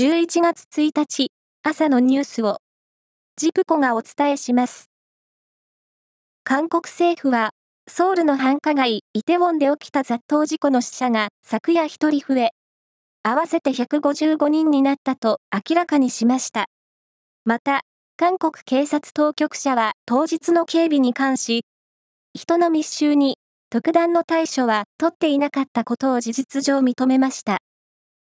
11月1日朝のニュースをジプコがお伝えします。韓国政府はソウルの繁華街イテウォンで起きた雑踏事故の死者が昨夜1人増え、合わせて155人になったと明らかにしました。また、韓国警察当局者は当日の警備に関し、人の密集に特段の対処は取っていなかったことを事実上認めました。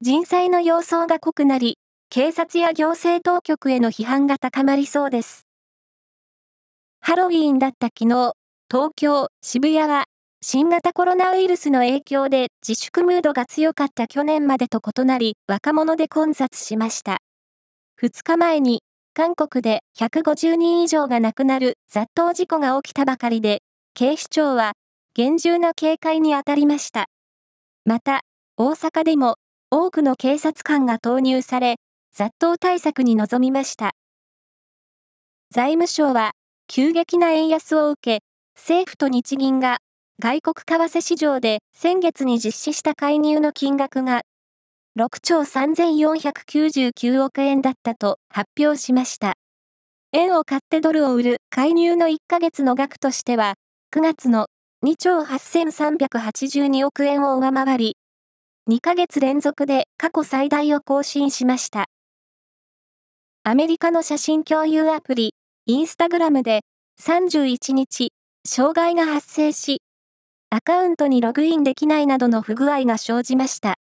人災の様相が濃くなり、警察や行政当局への批判が高まりそうです。ハロウィーンだった昨日、東京、渋谷は、新型コロナウイルスの影響で自粛ムードが強かった去年までと異なり、若者で混雑しました。2日前に、韓国で150人以上が亡くなる雑踏事故が起きたばかりで、警視庁は厳重な警戒に当たりました。また、大阪でも多くの警察官が投入され、雑踏対策に臨みました。財務省は、急激な円安を受け、政府と日銀が外国為替市場で先月に実施した介入の金額が6兆3499億円だったと発表しました。円を買ってドルを売る介入の1ヶ月の額としては、9月の2兆8382億円を上回り、2ヶ月連続で過去最大を更新しました。アメリカの写真共有アプリ、インスタグラムで31日、障害が発生し、アカウントにログインできないなどの不具合が生じました。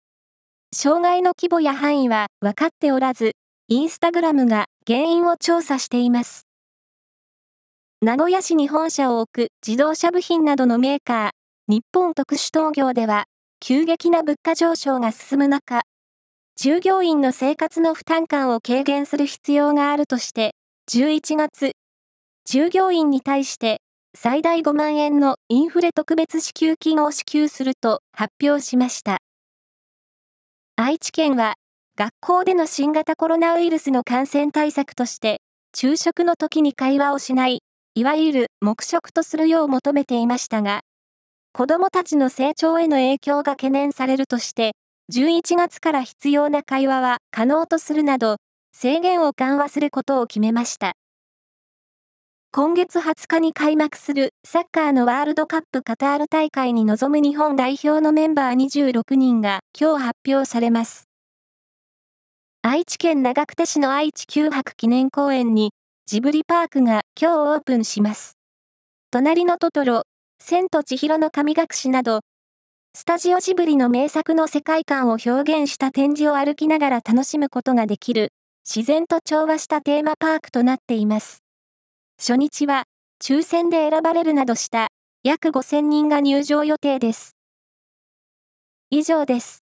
障害の規模や範囲は分かっておらず、インスタグラムが原因を調査しています。名古屋市に本社を置く自動車部品などのメーカー、日本特殊陶業では、急激な物価上昇が進む中、従業員の生活の負担感を軽減する必要があるとして、11月、従業員に対して最大5万円のインフレ特別支給金を支給すると発表しました。愛知県は、学校での新型コロナウイルスの感染対策として、昼食の時に会話をしない、いわゆる黙食とするよう求めていましたが、子供たちの成長への影響が懸念されるとして、11月から必要な会話は可能とするなど、制限を緩和することを決めました。今月20日に開幕するサッカーのワールドカップカタール大会に臨む日本代表のメンバー26人が今日発表されます。愛知県長久手市の愛知九博記念公園にジブリパークが今日オープンします。隣のトトロ、千と千尋の神隠しなど、スタジオジブリの名作の世界観を表現した展示を歩きながら楽しむことができる、自然と調和したテーマパークとなっています。初日は、抽選で選ばれるなどした、約5000人が入場予定です。以上です。